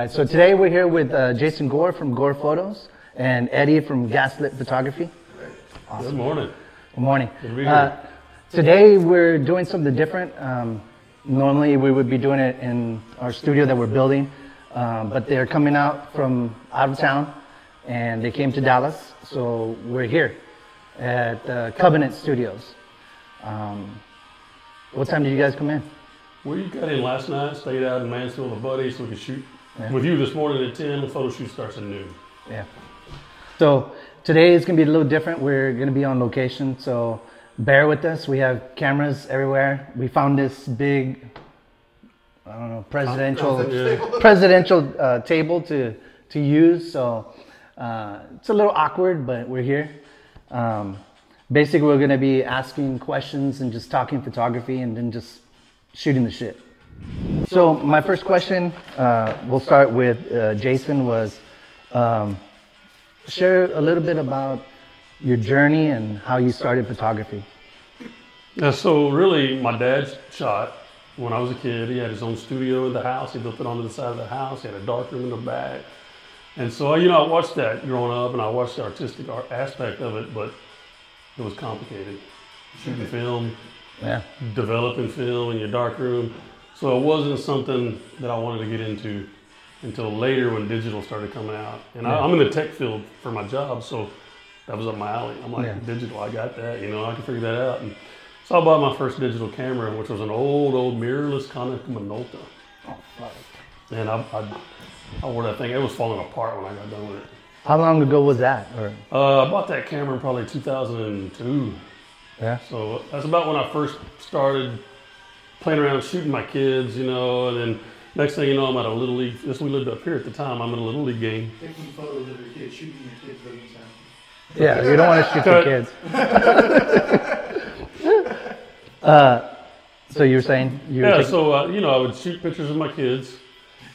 right, so today we're here with uh, Jason Gore from Gore Photos and Eddy from Gaslit Photography. Good morning. Good morning. Good to be Uh, today we're doing something different. Um, normally we would be doing it in our studio that we're building, um, but they're coming out from out of town and they came to Dallas, so we're here at uh, Covenant Studios. Um, what time did you guys come in? We got in last night, stayed out in Mansfield with a buddy so we could shoot Yeah. with you this morning at 10. The photo shoot starts at noon. Yeah. So today is going to be a little different. We're going to be on location, so bear with us. We have cameras everywhere. We found this big, I don't know, presidential presidential uh, table to to use. So uh, it's a little awkward, but we're here. Um, basically, we're going to be asking questions and just talking photography, and then just shooting the shit. So my first question, uh, we'll start with uh, Jason. Was um, share a little bit about your journey and how you started photography. Yeah, so really, my dad shot when I was a kid. He had his own studio in the house. He built it onto the side of the house. He had a dark room in the back. And so, you know, I watched that growing up and I watched the artistic art aspect of it, but it was complicated. Shooting film, Yeah. developing film in your dark room. So it wasn't something that I wanted to get into until later when digital started coming out. And I, Yeah. I'm in the tech field for my job, so that was up my alley. I'm like, Yeah. digital, I got that, you know, I can figure that out. And so I bought my first digital camera, which was an old, old mirrorless Konica Minolta. Oh, fuck. And I, I, I wore that thing. It was falling apart when I got done with it. How long ago was that? Or Uh, I bought that camera in probably 2002. yeah. So that's about when I first started playing around shooting my kids, you know, and then next thing you know, I'm at a little league. This we lived up here at the time. I'm in a little league game. Taking photos of your kids, shooting your kids doesn't sound. Yeah, you don't want to shoot your kids. uh, so you were saying you were Yeah, taking- so uh, you know, I would shoot pictures of my kids,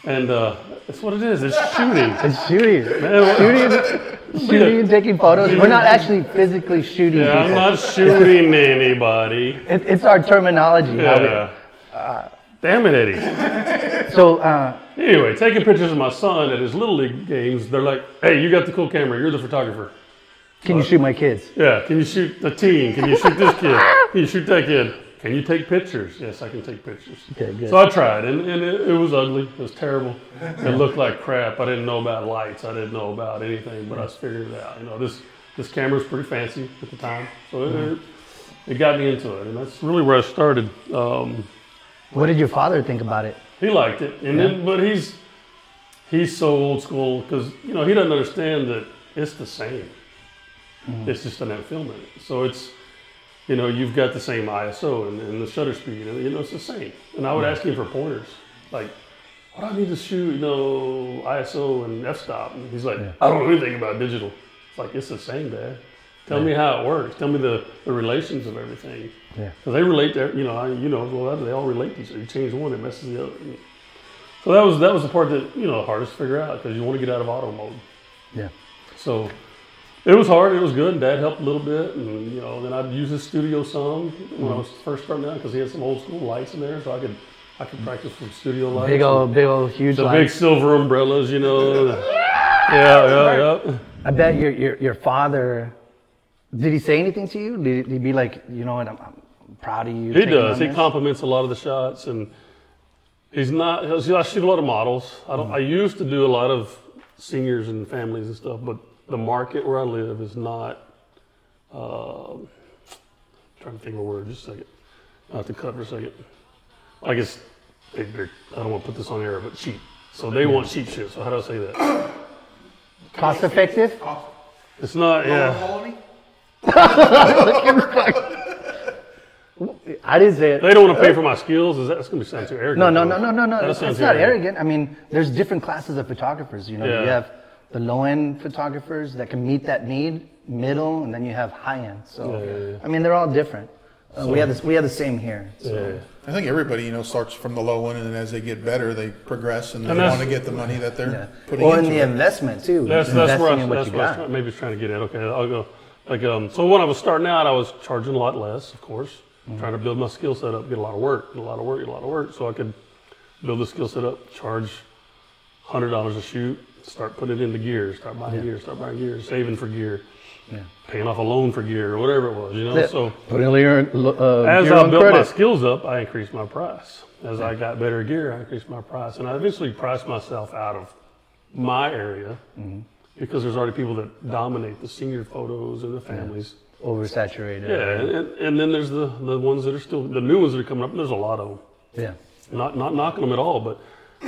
and uh, that's what it is. It's shooting. it's shooting, Man, shooting, shooting, and taking photos. We're not actually physically shooting yeah, I'm not shooting anybody. It, it's our terminology. how we- Yeah. Damn it, Eddy. so uh, Anyway, taking pictures of my son at his little league games, they're like, "Hey, you got the cool camera. You're the photographer." can you shoot my kids? Yeah, can you shoot the teen? Can you shoot this kid? Can you shoot that kid? Can you take pictures? Yes, I can take pictures. Okay, good. So I tried, and, and it, it was ugly. It was terrible. It looked like crap. I didn't know about lights. I didn't know about anything, but I figured it out. You know, this this camera was pretty fancy at the time, so it, it, it got me into it, and that's really where I started. Um, what did your father think about it? he liked it, and then but he's he's so old school because you know he doesn't understand that it's the same. It's just have film in it, so it's you know you've got the same ISO and, and the shutter speed, and you know it's the same. And I would hmm. ask him for pointers, like what do I need to shoot, you know, ISO and f-stop, and he's like, Yeah. I don't know anything about digital. It's like it's the same, Dad. Tell me how it works. Tell me the, the relations of everything. Yeah. Because they relate to, you know, I, you know, well, they all relate to each other. You change one, it messes the other. So that was that was the part that you know the hardest to figure out because you want to get out of auto mode. Yeah. So it was hard. It was good. And Dad helped a little bit, and you know, then I'd use his studio some when I mm-hmm. was first starting out because he had some old school lights in there, so I could I could mm-hmm. practice with studio lights. Big old, big old, huge the big silver umbrellas, you know. yeah, yeah, yeah. I bet your, your your father. Did he say anything to you? Did he be like, you know what, I'm, I'm proud of you? He does. He this? compliments a lot of the shots, and he's not. I shoot a lot of models. I don't. Mm-hmm. I used to do a lot of seniors and families and stuff, but the market where I live is not. Uh, trying to think of a word. Just a second. I have to cut for a second. I guess they, they're. I don't want to put this on air, but cheap. So they want cheap shit. So how do I say that? Cost effective? It's not. Yeah. I didn't say it. They don't want to pay for my skills. Is that, that's going to sound too arrogant? No, no, no, no, no, no. That It's not arrogant. arrogant. I mean, there's different classes of photographers. You know, Yeah. you have the low end photographers that can meet that need, middle, and then you have high end. So, Yeah, yeah, yeah. I mean, they're all different. Uh, we have this. We have the same here. So. Yeah. I think everybody, you know, starts from the low one, and then as they get better, they progress, and they And want to get the money that they're Yeah. putting Well, in into the it. investment too. That's investing that's where I, in that's you what I was trying, maybe trying to get at. Okay, I'll go. Like um, so when I was starting out, I was charging a lot less, of course, Mm-hmm. trying to build my skill set up, get a lot of work, get a lot of work, get a lot of work, so I could build the skill set up, charge hundred dollars a shoot. Start putting it into gear. Start buying Yeah. gear. Start buying gear. Saving for gear. Yeah. Paying off a loan for gear or whatever it was. You know. Yeah. So Putting your uh, as gear I built my skills up, I increased my price. As I got better gear, I increased my price, and I eventually priced myself out of my area Mm-hmm. because there's already people that dominate the senior photos and the families. oversaturated. Yeah, and, and then there's the, the ones that are still the new ones that are coming up. And there's a lot of them. Yeah. Not not knocking them at all, but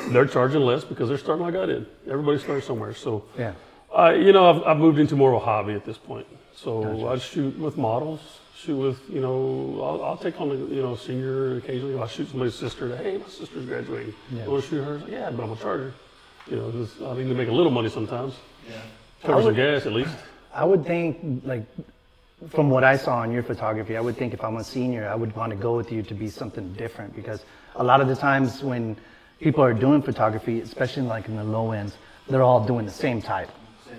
they're charging less because they're starting like I did. Everybody starts somewhere. So, Yeah. I you know I've, I've moved into more of a hobby at this point. So I shoot with models, shoot with you know I'll, I'll take on the you know senior occasionally. I'll shoot somebody's sister. That, hey, my sister's graduating. Yeah. You want to shoot her? Yeah, but I'm gonna charge her. You know, 'cause I need to make a little money sometimes. Yeah. Cover some would- gas at least. I would think, like, from what I saw in your photography, I would think if I'm a senior, I would want to go with you to be something different because a lot of the times when people are doing photography, especially like in the low ends, they're all doing the same type.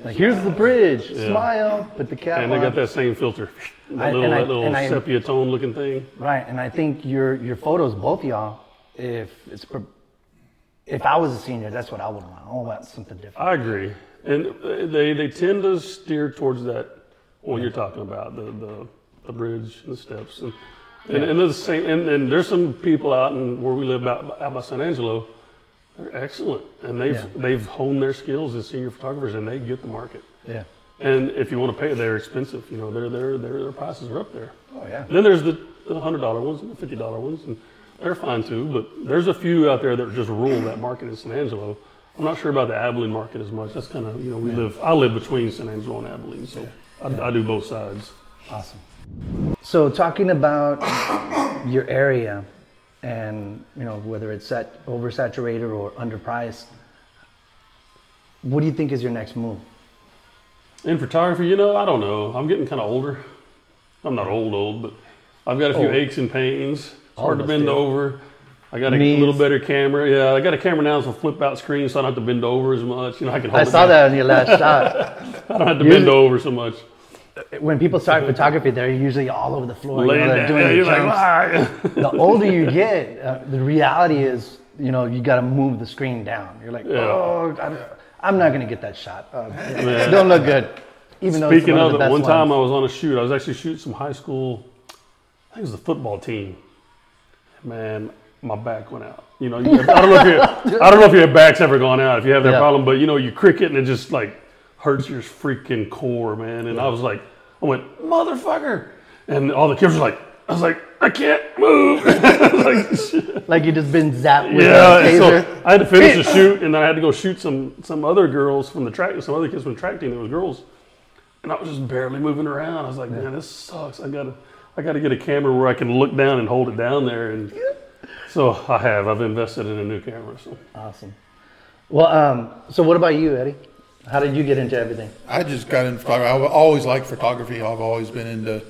Like, here's the bridge, Yeah. smile, put the cap And they on. got that same filter, that I- little, I- that little and I- sepia tone looking thing. Right, and I think your your photos, both y'all, if it's if I was a senior, that's what I would want. I want something different. I agree, and uh, they they tend to steer towards that what you're talking about the the, the bridge, the steps, and and, and the same. And, and there's some people out in where we live out, out by San Angelo. They're excellent, and they've Yeah. they've honed their skills as senior photographers, and they get the market. Yeah. And if you want to pay, they're expensive. You know, their their their their prices are up there. Oh yeah. Then there's the, the hundred dollar ones and the fifty dollar ones, and they're fine too. But there's a few out there that just rule that market in San Angelo. I'm not sure about the Abilene market as much. That's kind of you know we live. I live between San Angelo and Abilene, so I, I do both sides. Awesome. So talking about your area and you know whether it's set oversaturated or underpriced, what do you think is your next move? In photography, you know, I don't know. I'm getting kind of older. I'm not old old, but I've got a few Oh. aches and pains. It's All hard to bend do. over. I got a Knees. little better camera. Yeah, I got a camera now with a flip out screen, so I don't have to bend over as much. You know, I can hold I saw down. that on your last shot. I don't have to bend over so much. When people start photography, they're usually all over the floor. you know, Laying they're down, doing like, the older you get, uh, the reality is, you know, you got to move the screen down. You're like, Yeah. oh, I'm, I'm not going to get that shot. Uh, Man. don't look good. Even though Speaking one of the one time I was on a shoot. I was actually shooting some high school. I think it was the football team. Man, my back went out. You know, you, I don't know if your I don't know if your back's ever gone out. If you have that Yeah. problem, but you know, you cricket and it just like hurts your freaking core, man. And I was like, I went motherfucker, and all the kids were like, I was like, I can't move. like, like you just been zapped with Yeah, a taser. so I had to finish the shoot, and then I had to go shoot some some other girls from the track, some other kids from the track team. There was girls, and I was just barely moving around. I was like, man, this sucks. I gotta I gotta get a camera where I can look down and hold it down there. And so I have. I've invested in a new camera. So Awesome. Well, um, so what about you, Eddy? How did you get into everything? I just got into photography. I've always liked photography. I've always been into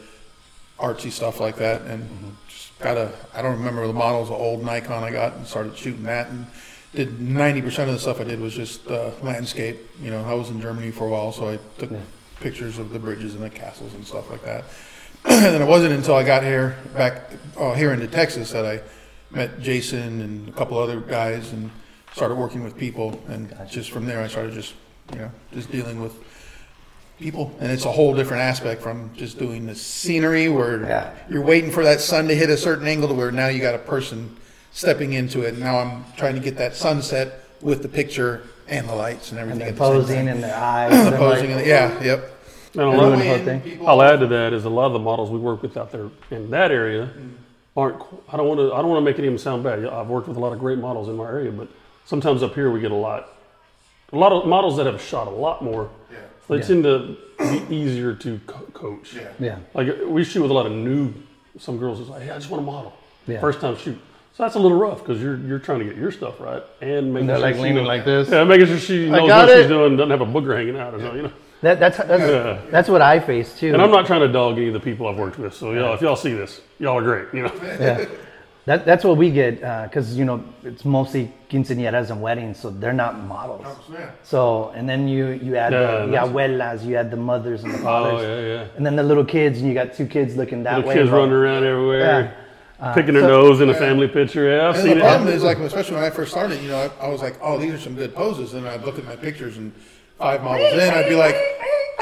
artsy stuff like that, and just got a. I don't remember the models, an old Nikon I got, and started shooting that, and did ninety percent of the stuff I did was just uh, landscape. You know, I was in Germany for a while, so I took Yeah. pictures of the bridges and the castles and stuff like that. and then it wasn't until I got here, back uh, here into Texas, that I met Jason and a couple other guys and started working with people. And just from there, I started just, you know, just dealing with people. And it's a whole different aspect from just doing the scenery where Yeah. you're waiting for that sun to hit a certain angle to where now you got a person stepping into it. And now I'm trying to get that sunset with the picture and the lights and And everything. they're at the same posing time. and their eyes. the and posing. like, and the- yeah, yep. and a lot doing of, the whole thing. People- I'll add to that is a lot of the models we work with out there in that area aren't. qu- I don't want to. I don't want to make it even sound bad. I've worked with a lot of great models in my area, but sometimes up here we get a lot, a lot of models that have shot a lot more. Yeah. They Yeah. tend to be easier to co- coach. Yeah. yeah. Like we shoot with a lot of new. Some girls is like, hey, I just want a model. Yeah. First time shoot. So that's a little rough because you're you're trying to get your stuff right and making sure like she leaning knows- like this. Yeah, making sure she knows got what she's doing, doesn't have a booger hanging out or something, you know. That, that's that's, Yeah. that's what I face too. And I'm not trying to dog any of the people I've worked with. So y'all, if y'all see this, y'all are great. You know. yeah. That, that's what we get uh, because you know it's mostly quinceañeras and weddings, so they're not models. Yeah. So and then you you add Yeah, the, you that's- abuelas, you add the mothers and the Oh fathers, yeah, yeah. and then the little kids, and you got two kids looking that Little way. kids but- running around everywhere. Yeah. Uh, picking her so- nose in a family picture. Yeah, I've And seen the problem is, like, especially when I first started, you know, I, I was like, oh, these are some good poses. And I'd look at my pictures and five models in, I'd be like,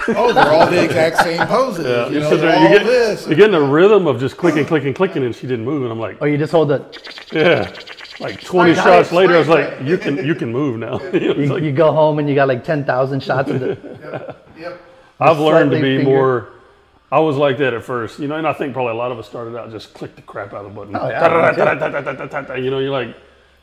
oh, they're all the exact same poses. Yeah, you know, because they're you all get, this. you're getting a rhythm of just clicking, clicking, clicking, and she didn't move, and I'm like, oh, you just hold the, yeah. Like 20 Like, shots later, I was like, you can you can move now. You know, like- you go home and you got like 10,000 shots of the, Yep. I've learned to be finger- more. I was like that at first, you know, and I think probably a lot of us started out just click the crap out of the button. Oh, yeah, You know, you're like,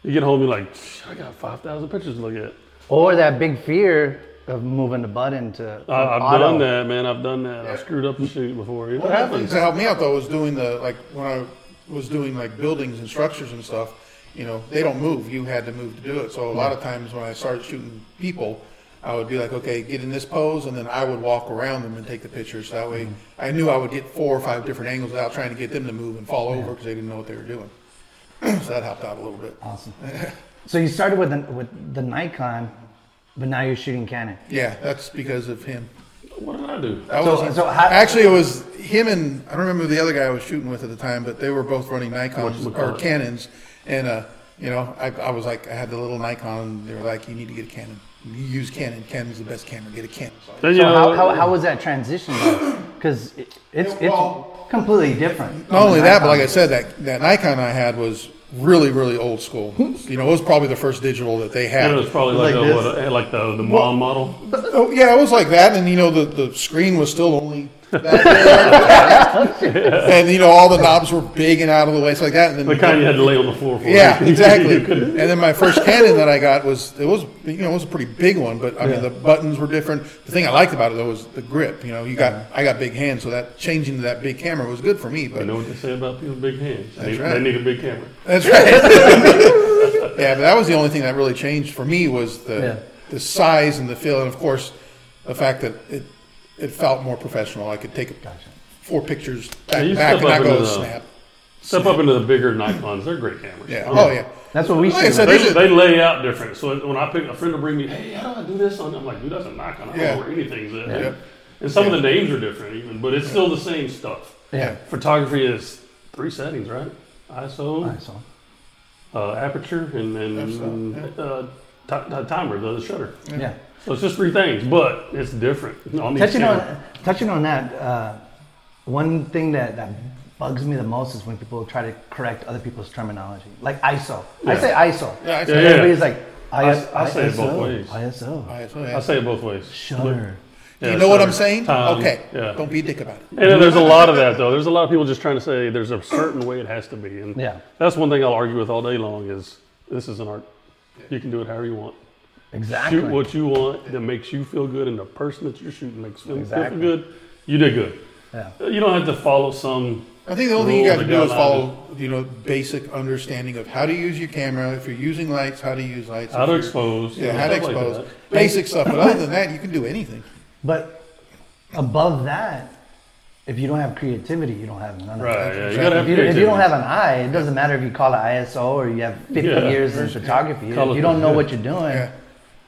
you get home, you're like, I got 5,000 pictures to look at. or that big fear of moving the button to I, I've auto. done that, man. I've done that. I screwed up the shoot before. You What it happens happens. to help me out though was doing the like when I was doing like buildings and structures and stuff. You know, they don't move. You had to move to do it. So a lot of times when I started shooting people, I would be like, okay, get in this pose, and then I would walk around them and take the pictures. That way, mm-hmm. I knew I would get four or five different angles without trying to get them to move and fall over because they didn't know what they were doing. so that helped out a little bit. Awesome. so you started with the, with the Nikon, but now you're shooting Canon. Yeah, that's because of him. What did I do? That So- was so how- actually it was him and I don't remember the other guy I was shooting with at the time, but they were both running Nikons or Whatchamacallit. Canons, and uh, you know I, I was like I had the little Nikon. and They were like, you need to get a Canon. You use Canon. Canon's the best camera. Get a Canon. Then, So you know, how, how, how was that transition? Because it, it's, it's completely different. Not only that, but like I said, that that Nikon I had was really really old school. You know, it was probably the first digital that they had. and it was probably like, Like a, this? what, like the the mom model. Oh, yeah, it was like that, and you know the, the screen was still only that big. and you know all the knobs were big and out of the way, so like that. And then The kind you had to lay on the floor for. Yeah, exactly. and then my first Canon that I got was it was you know it was a pretty big one, but I mean the buttons were different. The thing I liked about it though was the grip. You know, you got I got big hands, so that changing to that big camera was good for me. But You know what they say about people with big hands? They, That's need- right. they need a big camera. that's right. yeah, but that was the only thing that really changed for me was the Yeah. the size and the feel, and of course the fact that it it felt more professional. I could take four pictures back you back step and up not go into the- snap. Step up into the bigger Nikons. They're great cameras. Yeah. I Oh yeah. That's what we Like I said, They, they lay out different. So when I pick a friend will bring me, hey, how do I do this? on I'm like, dude, that's a Nikon. I don't Yeah. know where anything's at. Yeah. And some of the names are different even, but it's still the same stuff. yeah. Photography is three settings, right? ISO, Alright, so uh, aperture, and then uh, ti- ti- timer, the shutter. yeah. So it's just three things, but it's different on Touching on touching on that, uh, one thing that, that bugs me the most is when people try to correct other people's terminology, like ISO. I say ISO. Yeah, I Yeah, say yeah. Everybody's like I- IS, I say it both ways. ISO. ISO, yeah. I say it both ways. Shutter. Do Yeah, you know what I'm saying? time, okay. Yeah. Don't be a dick about it. And there's a lot of that though. There's a lot of people just trying to say there's a certain way it has to be, and Yeah. that's one thing I'll argue with all day long. Is this is an art. You can do it however you want. Exactly. Shoot what you want that makes you feel good, and the person that you're shooting makes feel, Exactly. feel good. You did good. Yeah. Uh, you don't have to follow some. I think the only thing you Rules got to do is go follow, you know, basic understanding of how to use your camera. If you're using lights, how to use lights. How to expose. Yeah, you how to stuff like expose. Basic stuff. But other than that, you can do anything. But above that, if you don't have creativity, you don't have none of Right. that. Yeah. You gotta have If you, if you don't have an eye, it doesn't matter if you call it ISO or you have 50 Yeah. years in photography. If you don't know what you're doing, Yeah.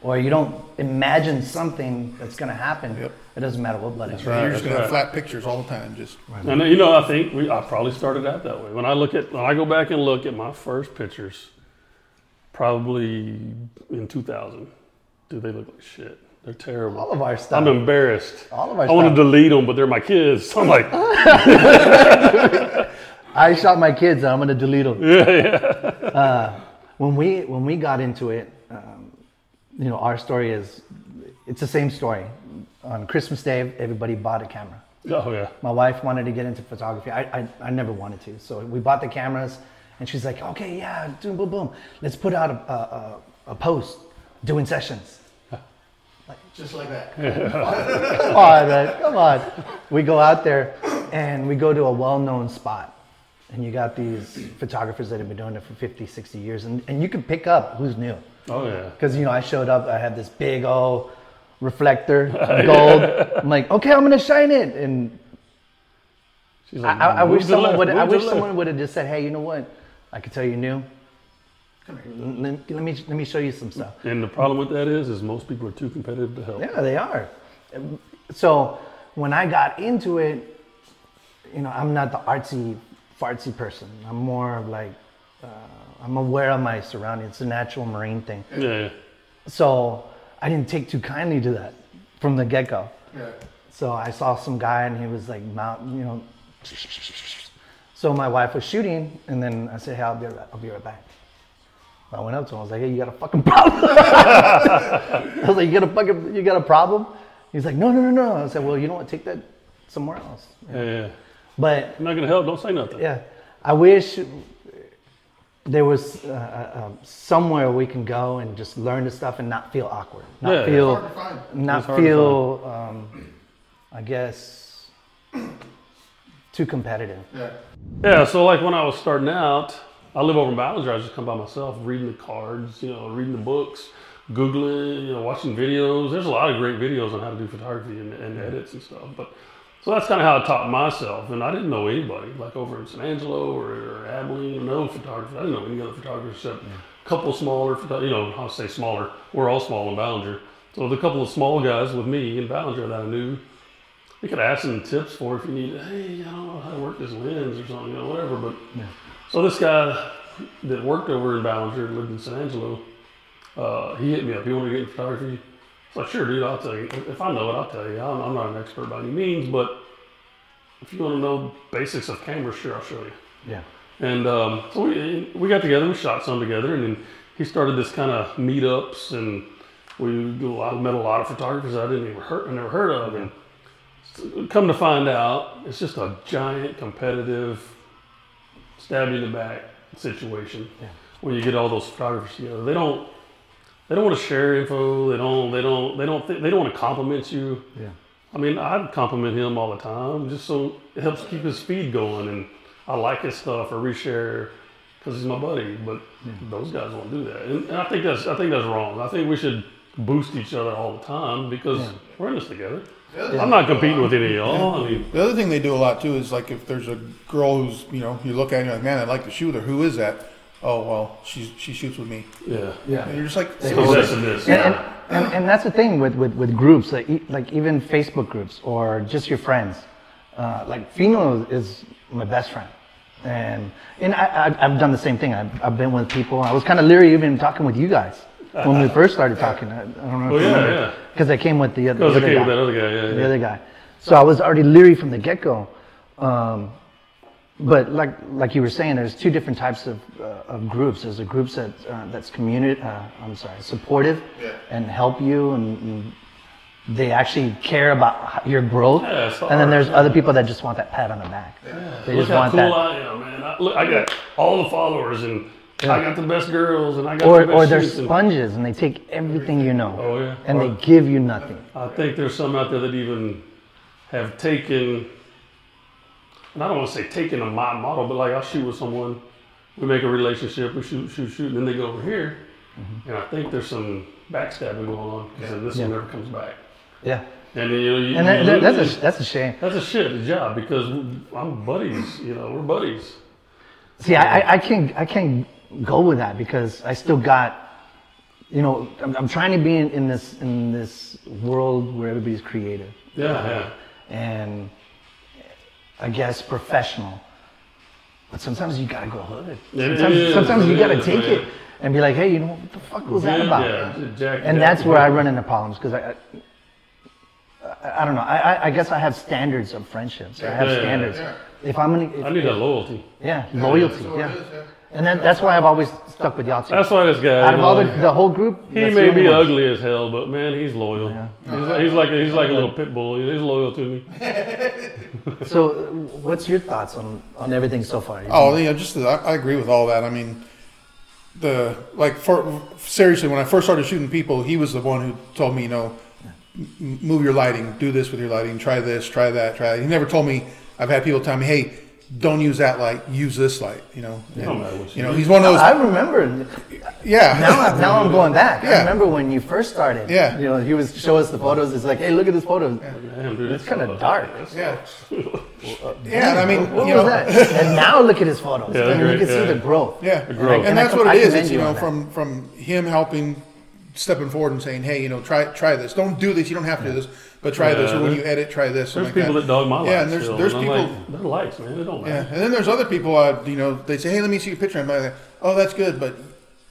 Or you don't imagine something that's going to happen, Yep. it doesn't matter what blood it's right. you're just that's gonna have flat pictures all the time. Just right. And you know, I think we, I probably started out that way. When I look at, when I go back and look at my first pictures, probably in 2000, do they look like shit? They're terrible. All of our stuff. I'm embarrassed. all of our I want to delete them, but they're my kids. So I'm like, I shot my kids and I'm going to delete them. yeah, yeah. Uh, when we when we got into it, you know, our story is it's the same story. On Christmas Day, everybody bought a camera. Oh yeah. My wife wanted to get into photography. I, I, I never wanted to. So we bought the cameras, and she's like, okay, yeah, boom, boom, boom. Let's put out a, a, a, post doing sessions. Like, just like that. Come on, man, come on. We go out there and we go to a well known spot. And you got these photographers that have been doing it for 50, 60 years. And, and you can pick up who's new. Oh yeah. Because, you know, I showed up, I had this big old reflector, gold. I'm like, okay, I'm going to shine it. And She's I, like, I, I "Move wish someone would. I wish left." someone would have just said, "Hey, you know what? I could tell you new. Let, let me let me show you some stuff." And the problem with that is, is most people are too competitive to help. Yeah, they are. So when I got into it, you know, I'm not the artsy fartsy person. I'm more of like uh, I'm aware of my surroundings. It's a natural marine thing. Yeah. So I didn't take too kindly to that from the get go. Yeah. So I saw some guy and he was like mount, you know. So my wife was shooting, and then I said, "Hey, I'll be right, I'll be right back." I went up to him. I was like, "Hey, you got a fucking problem?" I was like, "You got a fucking, you got a problem?" He's like, "No, no, no, no." I said, "Well, you know what? Take that somewhere else." yeah, yeah. But I'm not gonna help. Don't say nothing. yeah, I wish there was uh, uh, um, somewhere we can go and just learn the stuff and not feel awkward, not Yeah. feel, Hard to find. not It's hard to feel, um, I guess, too competitive. Yeah. Yeah, so like when I was starting out, I live over in Ballinger. I just come by myself, reading the cards, you know, reading the books, googling, you know, watching videos. There's a lot of great videos on how to do photography and, and edits and stuff. But so that's kind of how I taught myself, and I didn't know anybody like over in San Angelo or, or Abilene, no photographers. I didn't know any other photographers except a couple smaller, you know, I'll say smaller. We're all small in Ballinger. So the couple of small guys with me in Ballinger that I knew, you could ask them tips for if you need, hey, I don't know how to work this lens or something, you know, whatever. But so this guy that worked over in Ballinger, lived in San Angelo, uh, he hit me up. He wanted to get in photography. Like, sure, dude, I'll tell you. If I know it, I'll tell you. I'm, I'm not an expert by any means, but if you want to know basics of cameras, sure, I'll show you. Yeah. And um, so we, we got together, we shot some together, and then he started this kind of meetups, and we do a lot, met a lot of photographers I didn't even heard, I never heard of, and come to find out, it's just a giant competitive stab you in the back situation Yeah. when you get all those photographers together. They don't they don't want to share info. They don't they don't they don't th- they don't want to compliment you. Yeah. I mean, I compliment him all the time just so it helps keep his feed going, and I like his stuff or reshare because he's my buddy. But those guys won't do that, and, and I think that's I think that's wrong. I think we should boost each other all the time because we're in this together. I'm not competing with any of y'all. I mean, The other thing they do a lot too is like if there's a girl who's you know you look at and you're like man I'd like to shoot her who is that oh well she she shoots with me yeah, Yeah. and you're just like possessiveness. And, and, and, and that's the thing with, with, with groups, like, e- like even Facebook groups or just your friends. Uh, like Fino is my best friend. And, and I, I, I've done the same thing. I've, I've been with people. I was kind of leery even talking with you guys when we first started talking. I, I don't know Oh, you yeah, remember. yeah. Because I came with the, other- Because the I other came guy. with that other guy. Yeah, the yeah. other guy. So I was already leery from the get go. Um, but like like you were saying, there's two different types of, uh, of groups. There's a groups that uh, that's community. Uh, I'm sorry, supportive Yeah. and help you, and, and they actually care about your growth. Yeah, it's and then there's other people that just want that pat on the back. They Look just how want cool that. I am, man. I, look, I got all the followers, and I got the best girls, and I got Or, the best or they're shoots, and sponges and they take everything you know Oh, yeah. and Or- they give you nothing. I think there's some out there that even have taken, and I don't want to say taking a my model, but like I'll shoot with someone, we make a relationship, we shoot, shoot, shoot, and then they go over here, mm-hmm. and I think there's some backstabbing going on because then this Yeah. one never comes back. Yeah, And then, you know, you, and that, that's a that's a shame. that's a shit job because I'm buddies, you know, we're buddies. See, I, I- I can't I can't go with that because I still got, you know, I'm, I'm trying to be in, in this in this world where everybody's creative Yeah, yeah. and I guess professional. But sometimes you gotta go hood. Sometimes, is, sometimes you gotta is, take man. it and be like, hey, you know what the fuck was that about? yeah, Jack- And Jack- that's where I run into problems because I, I, I don't know. I, I, I guess I have standards of friendships. I have Yeah, yeah, standards. yeah. If I'm gonna, if, I need that loyalty. yeah, loyalty, That's yeah. It is, yeah. And that, that's why I've always stuck with y'all. That's why this guy. Out you of all the, the whole group, He that's the may only be one. ugly as hell, but man, he's loyal. Yeah. He's, like, he's like a, he's like a little pit bull. He's loyal to me. So, what's your thoughts on, on everything so far? Oh, yeah, just I, I agree with all that. I mean, the like for seriously, when I first started shooting people, he was the one who told me, you know, move your lighting, do this with your lighting, try this, try that, try. That. He never told me. I've had people tell me, hey, don't use that light, use this light. You know, And, matter you you know, he's one of those. I remember. yeah, Now, I- now I'm going back. I remember when you first started. Yeah. You know, he was show us the photos. It's like, hey, look at this photo. Damn, dude, It's kinda dark. yeah, yeah. And I mean, What you was know, that? and now look at his photos. Yeah, I mean, you great, can see yeah. the growth. Yeah, growth. and I that's what it is. commend It's you you know on that. from from him helping stepping forward and saying, "Hey, you know, try try this. Don't do this. You don't have to do this, but try this. Or when you edit, try this." There's like people that dog my lights. Yeah, and there's- still, there's and people- Like, they're lights, man. They don't Yeah, and then there's other people. Uh, you know, they say, "Hey, let me see your picture." I'm like, "Oh, that's good, but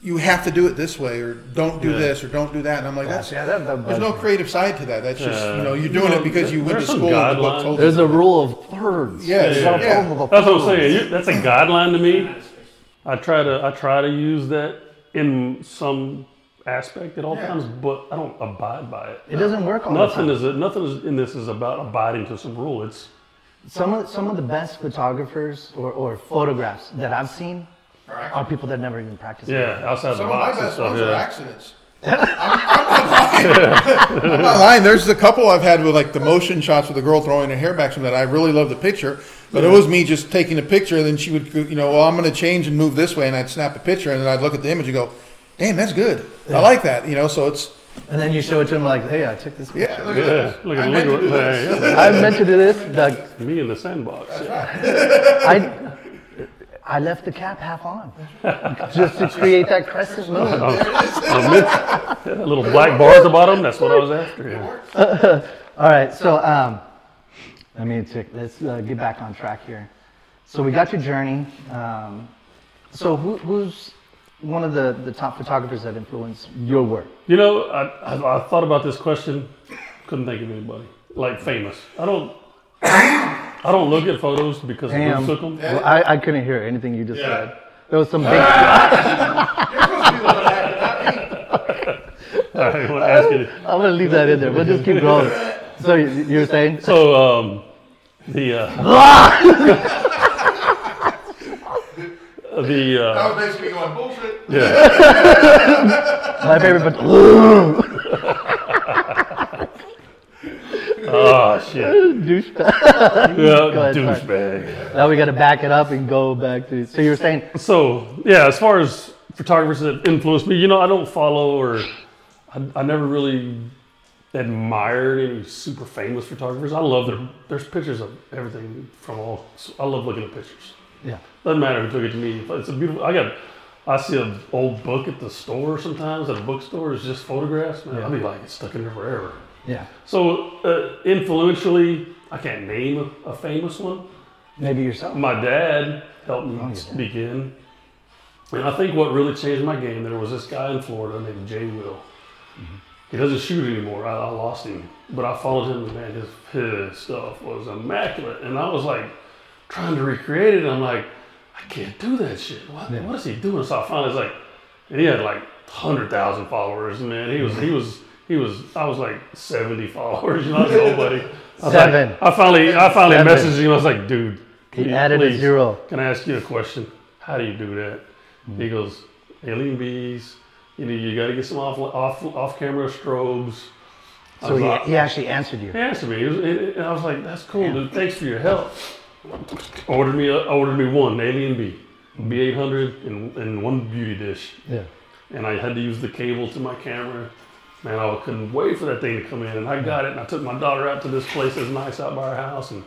you have to do it this way, or don't do Yeah. this, or don't do that." And I'm like, "That's yeah, that, that there's no creative side to that. That's just you know, you're doing You know, it because you went there's to school and the book guidelines. told There's a rule of thirds. Yeah, There's yeah, yeah. of That's what I'm saying. You, that's a guideline to me. I try to I try to use that in some aspect at all Yeah. times, but I don't abide by it. It doesn't work all Nothing the time. is nothing is in this is about abiding to some rule. It's Some of some of the best photographers or, or photographs that I've seen are people that never even practice. yeah, outside the Some of my box and best stuff. ones are accidents. I'm, I'm not lying. I'm not lying. There's a couple I've had with like the motion shots with the girl throwing her hair back from that I really love the picture, but it was me just taking a picture and then she would, you know, well, I'm going to change and move this way, and I'd snap a picture and then I'd look at the image and go, damn, that's good. I like that, you know. So it's And then you show it to them like, hey, I took this picture. yeah, look at Yeah, this. look I at meant to legal. do this. Yeah, I meant to do this. The. Me in the sandbox. I, I left the cap half on just to create that crescent moon. A mid- yeah, little black bar at the bottom. That's what I was after. Yeah. All right, so um, let me take, let's uh, get back on track here. So we got your journey. Um, so who, who's one of the, the top photographers that influenced your work? You know, I, I, I thought about this question. Couldn't think of anybody like famous. I don't. I don't look at photos because Damn. who took them. Well, I, I couldn't hear anything you just Yeah. said. There was some big. All right, I want to ask you. I'm gonna leave that in there. We'll just keep going. So you, you were saying? So um, the uh, the uh, That was basically going bullshit. yeah. My favorite, but Oh shit. douchebag. Yeah, douchebag. Now we got to back it up and go back to. So you were saying? So yeah, as far as photographers that influenced me, you know, I don't follow or I, I never really admired any super famous photographers. I love their there's pictures of everything from all. I love looking at pictures. Yeah. Doesn't matter who took it to me. It's a beautiful. I got. I see an old book at the store sometimes at a bookstore. It's just photographs. Man, I'll be like, it's stuck in there forever. Yeah. So uh, influentially, I can't name a, a famous one. Maybe yourself. My dad helped me Oh, begin. And I think what really changed my game there was this guy in Florida named Jay Will. Mm-hmm. He doesn't shoot anymore. I, I lost him, but I followed him. and Man, his his stuff was immaculate, and I was like trying to recreate it. I'm like, I can't do that shit. What, Yeah. what is he doing? So I finally was like, and he had like hundred thousand followers. Man, he was he was he was. I was like seventy followers. You know, nobody. I was oh, Seven. Like, I finally I finally Seven. messaged him. I was like, dude. He can you added a please- zero. Can I ask you a question? How do you do that? Hmm. He goes, AlienBees. You know, you got to get some off off off camera strobes. So he, like- he actually answered you. he answered me. Was, it, I was like, "That's cool, dude. Thanks for your help." Ordered me, a, ordered me one AlienBee, B eight hundred, and and one beauty dish. Yeah. And I had to use the cable to my camera. Man, I couldn't wait for that thing to come in, and I got it. And I took my daughter out to this place that's nice out by our house, and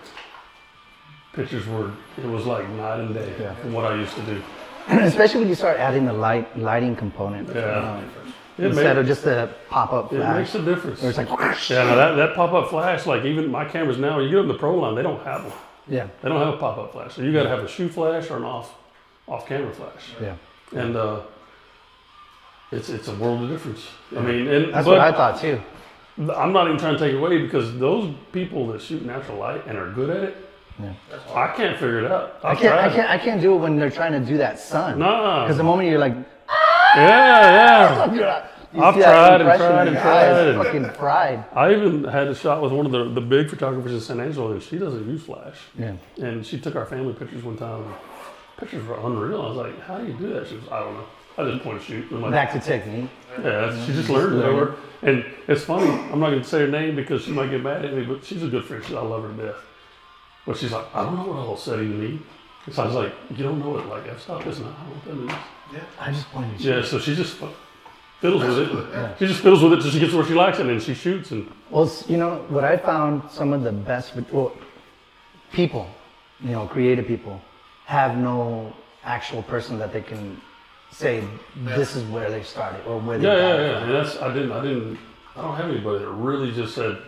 pictures were. It was like night and day Yeah. from what I used to do. Especially when you start adding the light lighting component. Yeah. um, instead of just a pop up flash. it makes a difference. It's like, Yeah, no, that, that pop up flash, like even my cameras now, you get them the Pro line, they don't have them. Yeah, They don't have a pop up flash. So you got to have a shoe flash or an off off camera flash. yeah. And uh, it's it's a world of difference. I mean, and That's what I thought too. I'm not even trying to take it away because those people that shoot natural light and are good at it, Yeah. I can't figure it out. I can't, I can't, I can't do it when they're trying to do that sun. Nah. Because the moment you're like, Yeah, yeah. you I've tried and tried and tried and- Fucking pride. I even had a shot with one of the, the big photographers in San Angelo, and she doesn't use flash. Yeah. And she took our family pictures one time. And pictures were unreal. I was like, "How do you do that?" She was, "I don't know. I just point and shoot." I'm like, Back to technique. "Yeah, that's- she just learned it over." And it's funny. I'm not going to say her name because she might get mad at me, but she's a good friend. She, I love her to death. But she's like, "I don't know what all setting you need." So I was like, "You don't know it like f-stop is not. I don't know what that means." I just pointed. Yeah. So she just fu- fiddles with it. She just fiddles with it till she gets where she likes it, and then she shoots. And Well, you know what I found some of the best well, people, you know, creative people, have no actual person that they can say this is where they started or where they Yeah, yeah, yeah. from? And that's I didn't I didn't I don't have anybody that really just said,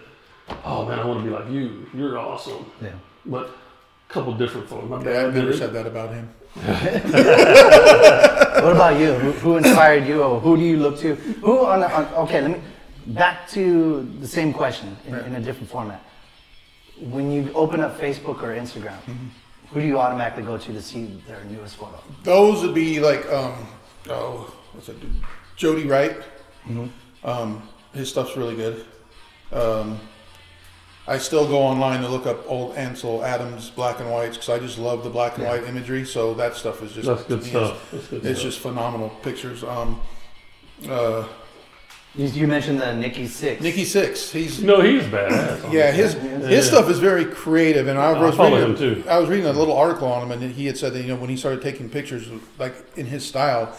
"Oh man, I want to be like you. You're awesome." Yeah. But a couple different folks. My Yeah, I've dad never did said that about him. What about you? Who, who inspired you, or who do you look to? Who on, on okay? Let me back to the same question in, in a different format. When you open up Facebook or Instagram, Mm-hmm. who do you automatically go to to see their newest photo? Those would be like, um, oh, what's that dude? Jody Wright. Mm-hmm. Um, his stuff's really good. Um, I still go online to look up old Ansel Adams black and whites because I just love the black and Yeah. white imagery. So that stuff is just That's to good me, stuff. That's good It's, it's stuff. just phenomenal pictures. Um, uh, You, you mentioned the Nikki Sixx. Nikki Sixx. He's No, he's badass. Yeah, his his stuff is very creative, and I I was follow reading, him, too. I was reading a little article on him, and he had said that you know when he started taking pictures, like in his style,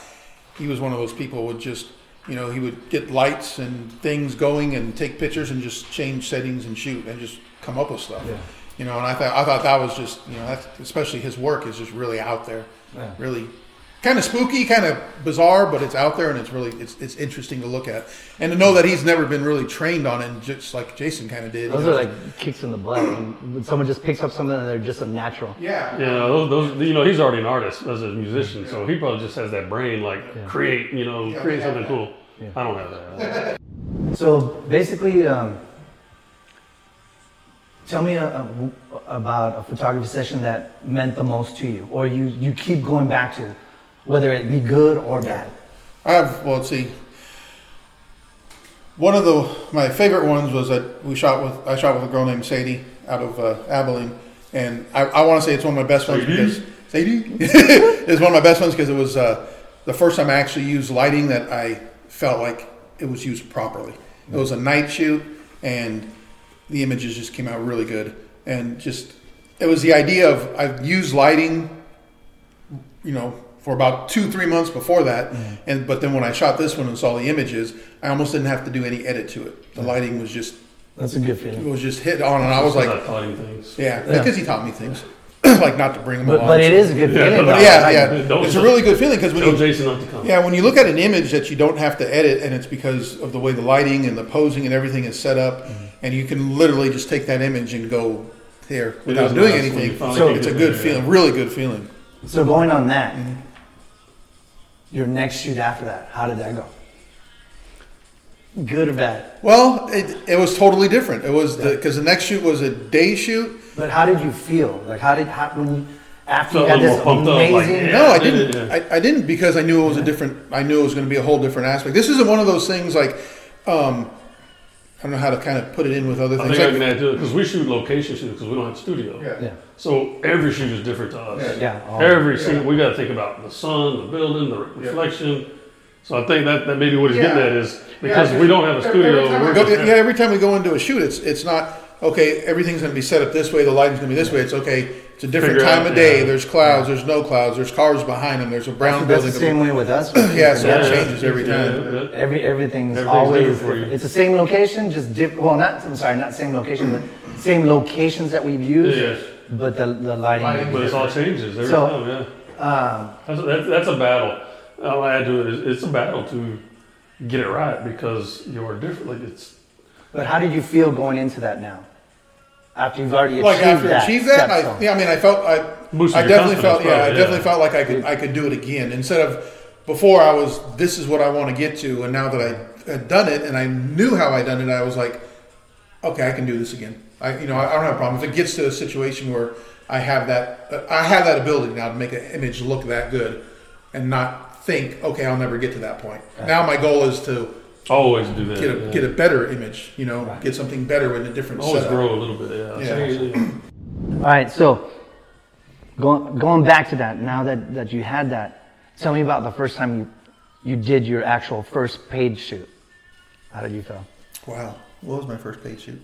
he was one of those people who would just you know he would get lights and things going and take pictures and just change settings and shoot and just come up with stuff. Yeah. You know, and I thought I thought that was just you know that's, especially his work is just really out there, Yeah. really kind of spooky, kind of bizarre, but it's out there and it's really it's, it's interesting to look at and to know that he's never been really trained on it, and just like Jason kind of did. you Those know. are like kicks in the butt. When when someone just picks up something and they're just a natural. yeah, Yeah, those, those, you know, he's already an artist as a musician, so he probably just has that brain, like create, you know, Yeah, create something yeah. cool. Yeah. I don't have that. So basically, um, tell me uh, about a photography session that meant the most to you, or you, you keep going back to, whether it be good or bad. I have. Well, let's see. One of the my favorite ones was that we shot with. I shot with a girl named Sadie out of uh, Abilene, and I, I want to say it's one of my best ones Sadie? because Sadie is one of my best ones because it was uh, the first time I actually used lighting that I felt like it was used properly. It was a night shoot, and the images just came out really good. And just it was the idea of I've used lighting you know, for about two, three months before that. And but then when I shot this one and saw the images, I almost didn't have to do any edit to it. The lighting was just That's a good feeling it was just hit on, and I was like, Start fighting things. yeah, Yeah. because he taught me things, like not to bring them But, along. but it is a good Yeah, feeling. but though. Yeah, Like, yeah, Don't- it's a really good feeling because when Tell you Jason not to come. yeah when you look at an image that you don't have to edit and it's because of the way the lighting and the posing and everything is set up, and you can literally just take that image and go there without doing nice anything. So- It's a good feeling, really good feeling. So going on that, Mm-hmm. Your next shoot after that, how did that go? Good or bad? Well, it, it was totally different. It was because the next shoot was a day shoot. But how did you feel? Like how did how, when you, after Felt you had this more pumped up, like, amazing? yeah. No, I didn't. yeah. I, I didn't because I knew it was a different. I knew it was going to be a whole different aspect. This isn't one of those things like um, I don't know how to kind of put it in with other I things. think I Like- can add to it because we shoot location shoots because we don't have studio. Yeah. Yeah. So every shoot is different to us. Yeah. all- Every scene, we got to think about the sun, the building, the reflection. So I think that, that maybe what he's getting Yeah. at is because Yeah, we don't have a every studio. time we we're go- just- yeah, every time we go into a shoot, it's it's not okay. Everything's going to be set up this way. The lighting's going to be this way. It's okay. It's a different Figure time out, of day. yeah. There's clouds. There's no clouds. There's cars behind them. There's a brown That's building. the same way with us. Yeah, so Yeah, it yeah. changes every Yeah, time. yeah, yeah. Every everything's, Everything's always different for different. you. It's the same location, just different. Well, not I'm sorry, not same location, but same locations that we've used. Yeah. But the the lighting. Lighting. But it's all changes every So- time. Yeah. Um, That's, that's, that's a battle. I'll add to it. It's, it's a battle to get it right because you're different. Like it's but how did you feel going into that now? After you've already Like achieved after that. achieve that, I, yeah, I mean, I felt I, Boosted I definitely felt, yeah, I definitely yeah. felt like I could, I could do it again instead of before I was, this is what I want to get to, and now that I had done it and I knew how I done it, I was like, okay, I can do this again. I, you know, I, I don't have a problem if it gets to a situation where I have that, uh, I have that ability now to make an image look that good, and not think, okay, I'll never get to that point. Now my goal is to always do that. get a yeah. get a better image, you know, get something better with a different always setup. grow a little bit. Yeah. Yeah. Yeah. All right, so going going back to that, now that, that you had that, tell me about the first time you you did your actual first paid shoot. How did you feel? Wow, what was my first paid shoot?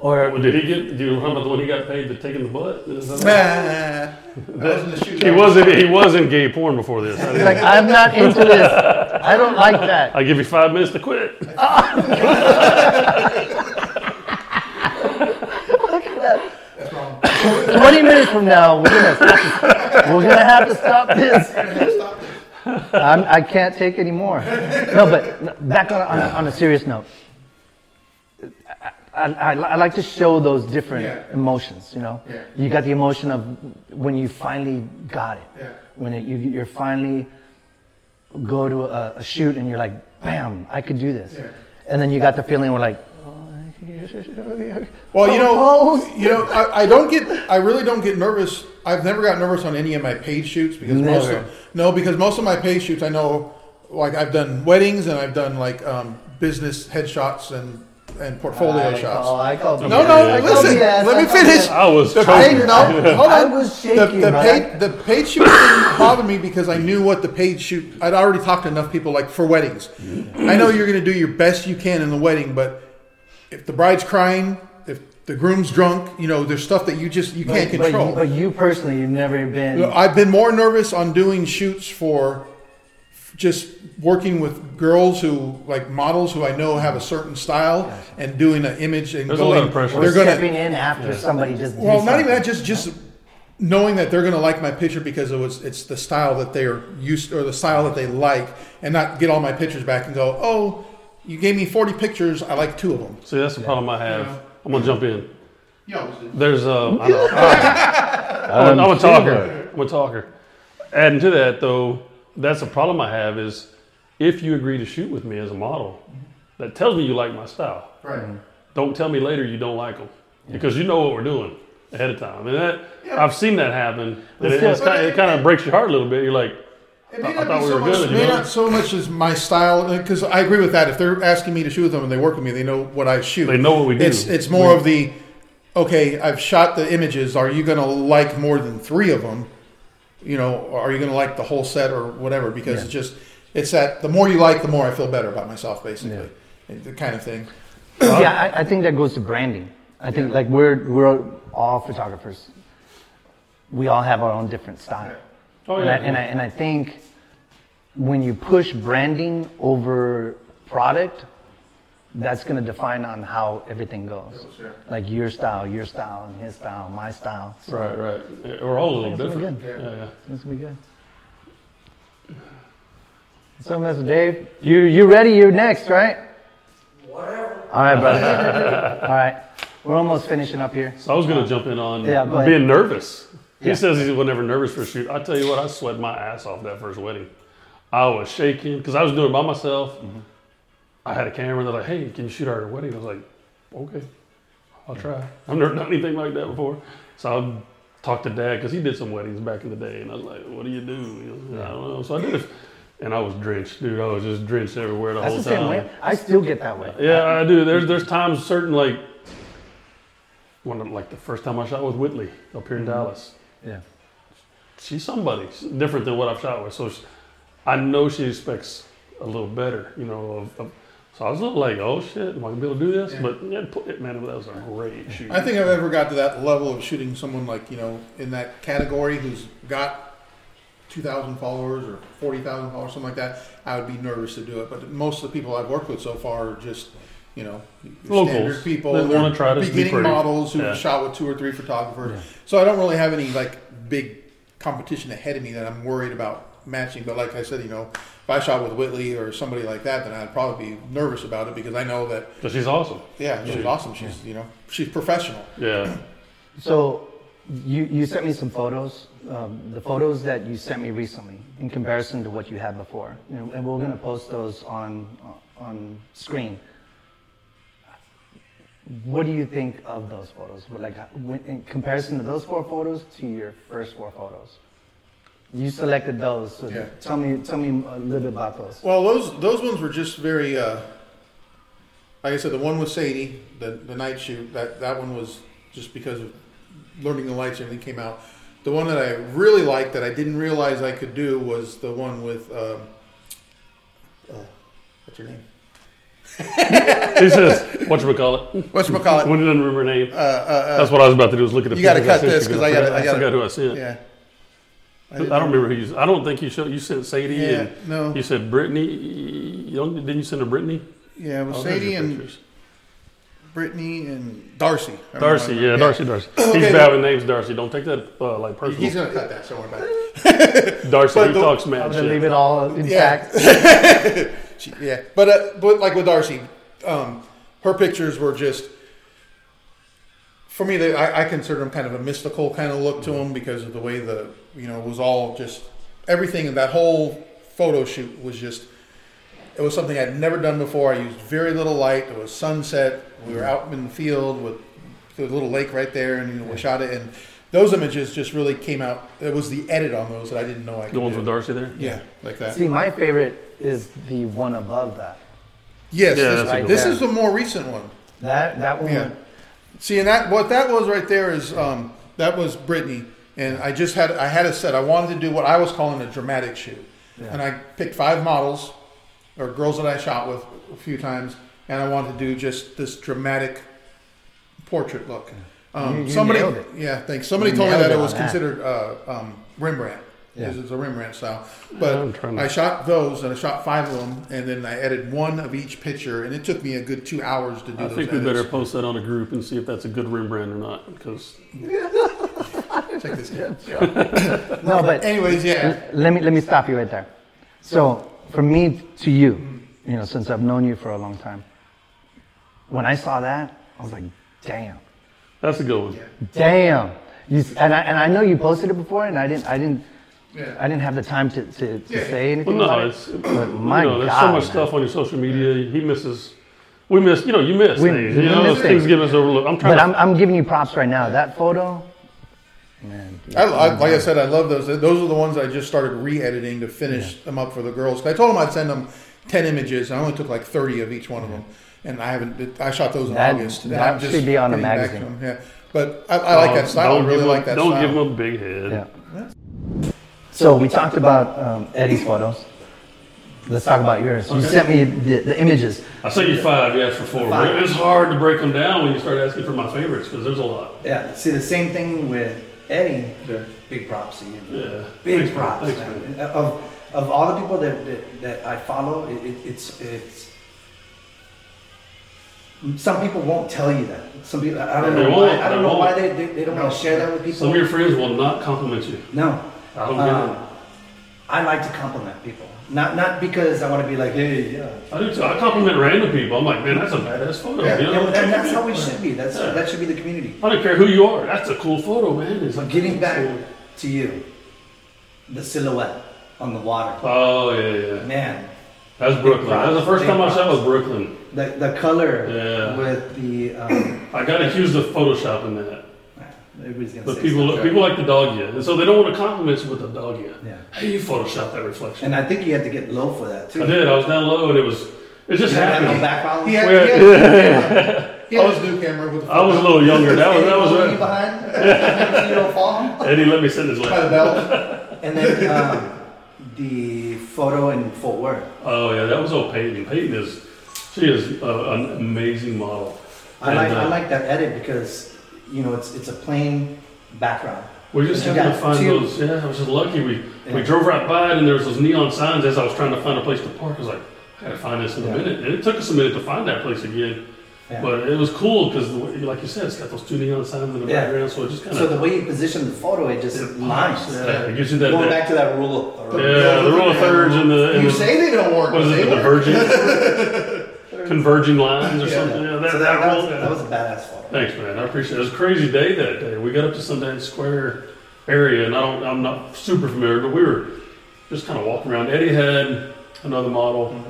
Or Well, did he get? Do you remember the one he got paid to take in the butt? That- Nah, that wasn't the shoot. He wasn't. He wasn't gay porn before this. He's like, I'm not into this. I don't like that. I give you five minutes to quit. 20 minutes from now, we're gonna have to, we're gonna have to stop this. I'm, I can't take any more. No, but back on, on, on a serious note. I, I, I like to show those different Yeah. emotions, you know. Yeah. You got the emotion of when you finally got it. Yeah. When it, you, you're finally go to a, a shoot and you're like, bam, I could do this. And then you got the feeling we're like, Well, you know, Pose. you know, I, I don't get, I really don't get nervous. I've never got nervous on any of my paid shoots because most of, no, because most of my paid shoots, I know, like I've done weddings and I've done like um, business headshots and and portfolio I shots. call- I called No, BS. no, I listen. BS. Let I me finish. BS. I was The choking. paid, no, hold I on. was the, shaking, the man. paid, the paid shoot didn't bother me because I knew what the paid shoot. I'd already talked to enough people, like for weddings. I know you're going to do your best you can in the wedding, but if the bride's crying, if the groom's drunk, you know, there's stuff that you just you can't But- control. But, you, but you personally, you've never been. I've been more nervous on doing shoots for just working with girls who like models who I know have a certain style and doing an image and There's a going. lot of pressure. They're gonna stepping in after somebody just. well, not even that. Just just knowing that they're going to like my picture because it was it's the style that they are used or the style that they like, and not get all my pictures back and go, oh, you gave me forty pictures. I like two of them. See, that's the problem I have. I'm gonna jump in. You always do. There's a. I know. I'm, a- I'm a talker. I'm a talker. Adding to that, though, that's a problem I have is if you agree to shoot with me as a model, that tells me you like my style. Right. Mm-hmm. Don't tell me later you don't like them because you know what we're doing ahead of time. And that I've seen that happen. And it, it's kind of, it kind of breaks your heart a little bit. You're like, It may I not thought be we so were much, good, you may know? not so much as my style, uh, because I agree with that. If they're asking me to shoot with them and they work with me, they know what I shoot. They know what we do. It's it's more of the, okay, I've shot the images. Are you going to like more than three of them? You know, are you going to like the whole set or whatever? Because it's just it's that the more you like, the more I feel better about myself, basically, And the kind of thing. yeah, I, I think that goes to branding. I think like we're we're all photographers. We all have our own different style. oh And, yeah, I, and, I, and I think when you push branding over product, that's going to define on how everything goes. Like your style, your style, and his style, my style. So right, right. We're all a little It's be different. good. Yeah, yeah. It's going to be good. So, Mr. Dave, you you ready? You're next, right? Whatever. All right, brother. all right. We're almost finishing up here. So I was going to jump in on Yeah, go ahead. being nervous. He Yeah. says he was never nervous for a shoot. I tell you what, I sweat my ass off that first wedding. I was shaking because I was doing it by myself. Mm-hmm. I had a camera. They're like, "Hey, can you shoot our wedding?" I was like, "Okay, I'll try." I've never done anything like that before. So I talked to Dad because he did some weddings back in the day, and I was like, "What do you do?" Know, I don't know. So I did it, and I was drenched, dude. I was just drenched everywhere the That's whole the same time. way. I still get that way. Yeah, I do. There's there's times certain like one of, like the first time I shot with Whitley up here in mm-hmm. Dallas. Yeah. She's somebody She's different than what I've shot with, so she, I know she expects a little better, you know. Of, of, so I was a little like, oh shit, am I gonna be able to do this? But yeah, put it, man, that was a great shoot. I think I've ever got to that level of shooting someone like you know in that category who's got two thousand followers or forty thousand followers, something like that. I would be nervous to do it. But most of the people I've worked with so far are just you know Locals standard people. They're wanna try to beginning models who Yeah. shot with two or three photographers. So I don't really have any like big competition ahead of me that I'm worried about matching. But like I said, you know. If I shot with Whitley or somebody like that, then I'd probably be nervous about it because I know that, Because she's awesome. yeah, she's awesome. She's, you know, she's professional. Yeah. So you, you sent me some photos, um, the photos that you sent me recently in comparison to what you had before. You know, and we're going to post those on, on screen. What do you think of those photos? Like in comparison to those four photos to your first four photos? You selected those. So Yeah. Tell me, tell me a little bit about those. Well, those those ones were just very, uh, like I said, the one with Sadie, the the night shoot. That that one was just because of learning the lights. Everything came out. The one that I really liked that I didn't realize I could do was the one with um, uh, what's your name? He says, what you call it? What's McCall When didn't remember her name. Uh, uh, uh, That's what I was about to do. Was look at the. you gotta cut this, sent 'cause you, I gotta- forgot- I gotta- forgot who I sent. yeah. I don't remember who you. I don't think you showed. You sent Sadie Yeah, and no. you said Brittany. You don't, didn't you send her Brittany? Yeah, it was Oh, Sadie your and pictures. Brittany, and Darcy. Darcy, one. yeah, Darcy, Darcy. He's Okay, bad with names, Darcy. Don't take that uh, like personal. He's gonna cut that somewhere back. Darcy, but he the- talks I'm mad gonna leave it all Yeah. intact. She- yeah, but uh, but like with Darcy, um, her pictures were just for me. They, I, I consider them kind of a mystical kind of look to them because of the way the you know it was all just everything in that whole photo shoot was just. It was something I'd never done before. I used very little light. It was sunset. We were out in the field with the little lake right there, and you know, we shot it. And those images just really came out. It was the edit on those that I didn't know I could The ones do. with Darcy there. Yeah, like that. See, my favorite is the one above that. Yes, Yeah, this, that's this is the more recent one. That that one. Yeah. See, and that what that was right there is um, that was Brittany, and I just had I had a set. I wanted to do what I was calling a dramatic shoot, Yeah. and I picked five models or girls that I shot with a few times, and I wanted to do just this dramatic portrait look. Um, You- you somebody, it. yeah, thanks. Somebody You told me that it it was that. considered uh, um, Rembrandt. Yeah. It's it's a Rembrandt style, but trying I shot those and I shot five of them, and then I edited one of each picture, and it took me a good two hours to do I those. think we edits. better post that on a group and see if that's a good Rembrandt or not. Because Check this out. No, but Anyways, yeah. L- let me let me stop you right there. So from me to you, you know, since I've known you for a long time, when I saw that, I was like, damn, that's a good one. damn. You, and I and I know you posted it before, and I didn't I didn't Yeah. I didn't have the time to, to, to Yeah. say Well, anything no, about it's it. But my you know, there's God, so much man. stuff on your social media. He misses. We miss. You know, you miss We- things. You know, miss those things things. give us overlooked. I'm trying But to. I'm I'm giving you props right now. That photo, man. I, I, like I said, I love those. Those are the ones I just started re-editing to finish them up for the girls. I told them I'd send them ten images. I only took like thirty of each one of them, and I haven't. I shot those in That- August. and that I'm just should be on a getting back to magazine. Yeah, but I, I like that style. I Don't really give like that Don't style. give them a big head. Yeah. So we talked about um, Eddy's photos. Let's talk about yours. You sent me the, the images. I sent you five. You asked for four. Five. It's hard to break them down when you start asking for my favorites because there's a lot. Yeah. See the same thing with Eddy. Big props to you. Yeah. Big Thanks, props. Thanks, man. Of of all the people that that, that I follow, it, it, it's it's. Some people won't tell you that. Some people, I don't They know won't, why. I don't they know why they, they, they don't want to share that with people. Some of your friends will not compliment you. no, I don't get Um, I like to compliment people. Not not because I want to be like, hey, yeah. I do too. I compliment random people. I'm like, man, that's a badass photo. Yeah. You know? And, and that's how we should be. That's Yeah. that should be the community. I don't care who you are. That's a cool photo, man. It's like Getting back to you, the silhouette on the water, Oh yeah, yeah. man. That's Brooklyn. That was the first Big time I shot props. was Brooklyn. The the color Yeah. with the um, I got accused of photoshopping that. Everybody's gonna But say people something. people like the dog you, and so they don't want to compliment you with the dog you. Yeah. Hey, you photoshopped that reflection. And I think you had to get low for that too. I did. I was down low, and it was it just You had no happened. background. He had, Where- he had, he had his new camera with the I was a little younger. That was that was right. behind. you don't fall. Eddy let me sit in his by the lap. belt. And then um, the photo in Fort Worth. Oh yeah, that was old Peyton. Peyton is she is uh, an amazing model. I like uh, I like that edit because you know it's it's a plain background. We just You happened to find two- those. Yeah, I was just lucky. We Yeah. we drove right by it, and there was those neon signs. As I was trying to find a place to park, I was like, I gotta find this in Yeah. a minute. And it took us a minute to find that place again. Yeah. But it was cool because, like you said, it's got those two neon signs in the background, so it just kind of. So the way you position the photo, it just lines. yeah, it gives you that. Going that back to that rule of thirds. yeah, the rule of thirds and the, and You the say they don't work. what is it, the diverging, converging lines or something. Yeah, that, So that, that, that, was, that was a badass photo. Thanks, man. I appreciate it. It was a crazy day that day. We got up to Sundance Square area, and I don't, I'm not super familiar, but we were just kind of walking around. Eddy had another model,